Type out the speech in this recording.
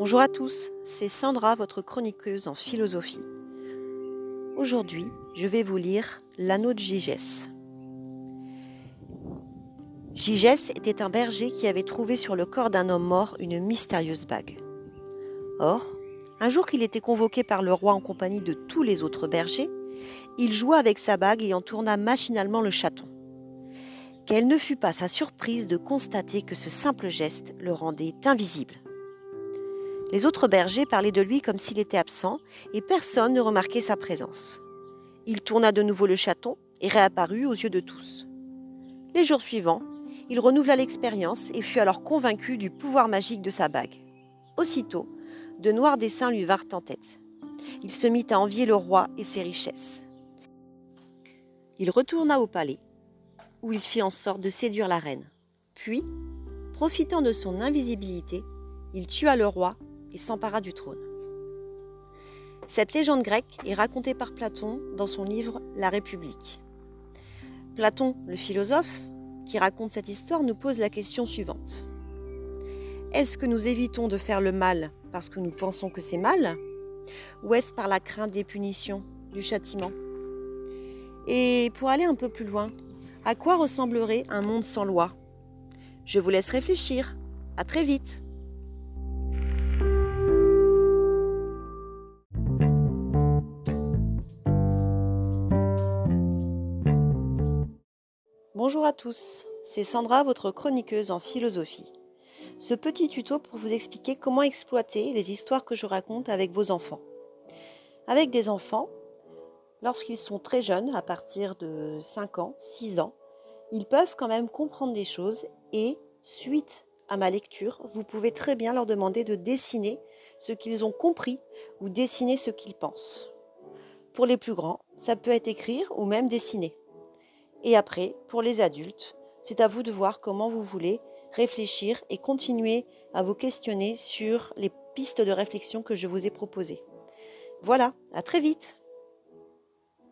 Bonjour à tous, c'est Sandra, votre chroniqueuse en philosophie. Aujourd'hui, je vais vous lire L'anneau de Gigès. Gigès était un berger qui avait trouvé sur le corps d'un homme mort une mystérieuse bague. Or, un jour qu'il était convoqué par le roi en compagnie de tous les autres bergers, il joua avec sa bague et en tourna machinalement le chaton. Quelle ne fut pas sa surprise de constater que ce simple geste le rendait invisible. Les autres bergers parlaient de lui comme s'il était absent, et personne ne remarquait sa présence. Il tourna de nouveau le chaton et réapparut aux yeux de tous. Les jours suivants, il renouvela l'expérience et fut alors convaincu du pouvoir magique de sa bague. Aussitôt, de noirs dessins lui vinrent en tête. Il se mit à envier le roi et ses richesses. Il retourna au palais, où il fit en sorte de séduire la reine. Puis, profitant de son invisibilité, il tua le roi et s'empara du trône. Cette légende grecque est racontée par Platon dans son livre La République. Platon, le philosophe, qui raconte cette histoire, nous pose la question suivante. Est-ce que nous évitons de faire le mal parce que nous pensons que c'est mal? Ou est-ce par la crainte des punitions, du châtiment? Et pour aller un peu plus loin, à quoi ressemblerait un monde sans loi? Je vous laisse réfléchir. À très vite Bonjour à tous, c'est Sandra, votre chroniqueuse en philosophie. Ce petit tuto pour vous expliquer comment exploiter les histoires que je raconte avec vos enfants. Avec des enfants, lorsqu'ils sont très jeunes, à partir de 5 ans, 6 ans, ils peuvent quand même comprendre des choses et, suite à ma lecture, vous pouvez très bien leur demander de dessiner ce qu'ils ont compris ou dessiner ce qu'ils pensent. Pour les plus grands, ça peut être écrire ou même dessiner. Et après, pour les adultes, c'est à vous de voir comment vous voulez réfléchir et continuer à vous questionner sur les pistes de réflexion que je vous ai proposées. Voilà, à très vite